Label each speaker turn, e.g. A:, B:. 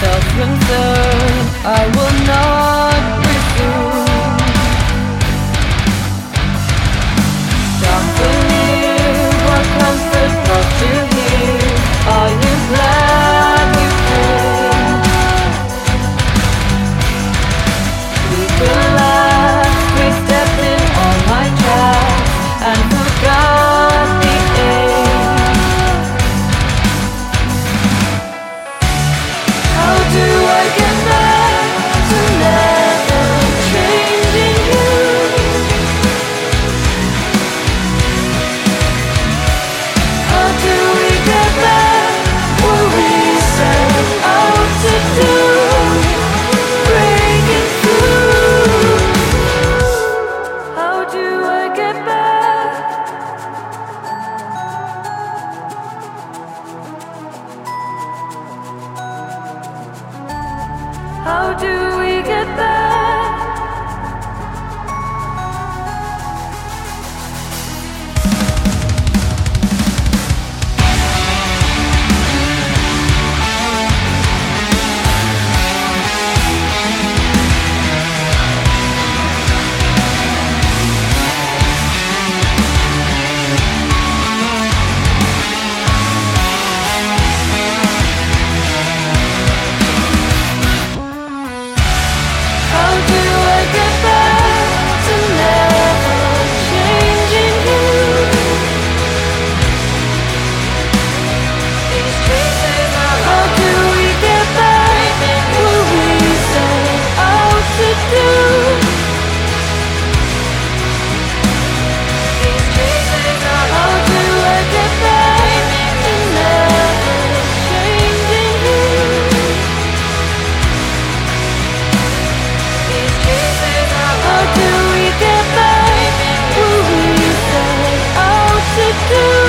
A: self concern. I will. How do do